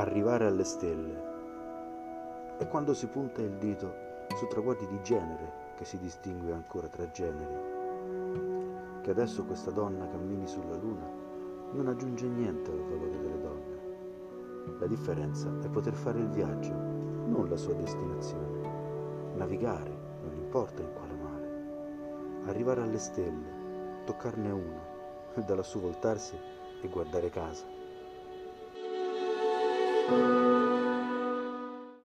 arrivare alle stelle. È quando si punta il dito su traguardi di genere che si distingue ancora tra generi. Che adesso questa donna cammini sulla luna non aggiunge niente al valore delle donne. La differenza è poter fare il viaggio, non la sua destinazione. Navigare, non importa in quale mare. Arrivare alle stelle, toccarne una, da lassù voltarsi e guardare casa. Thank you.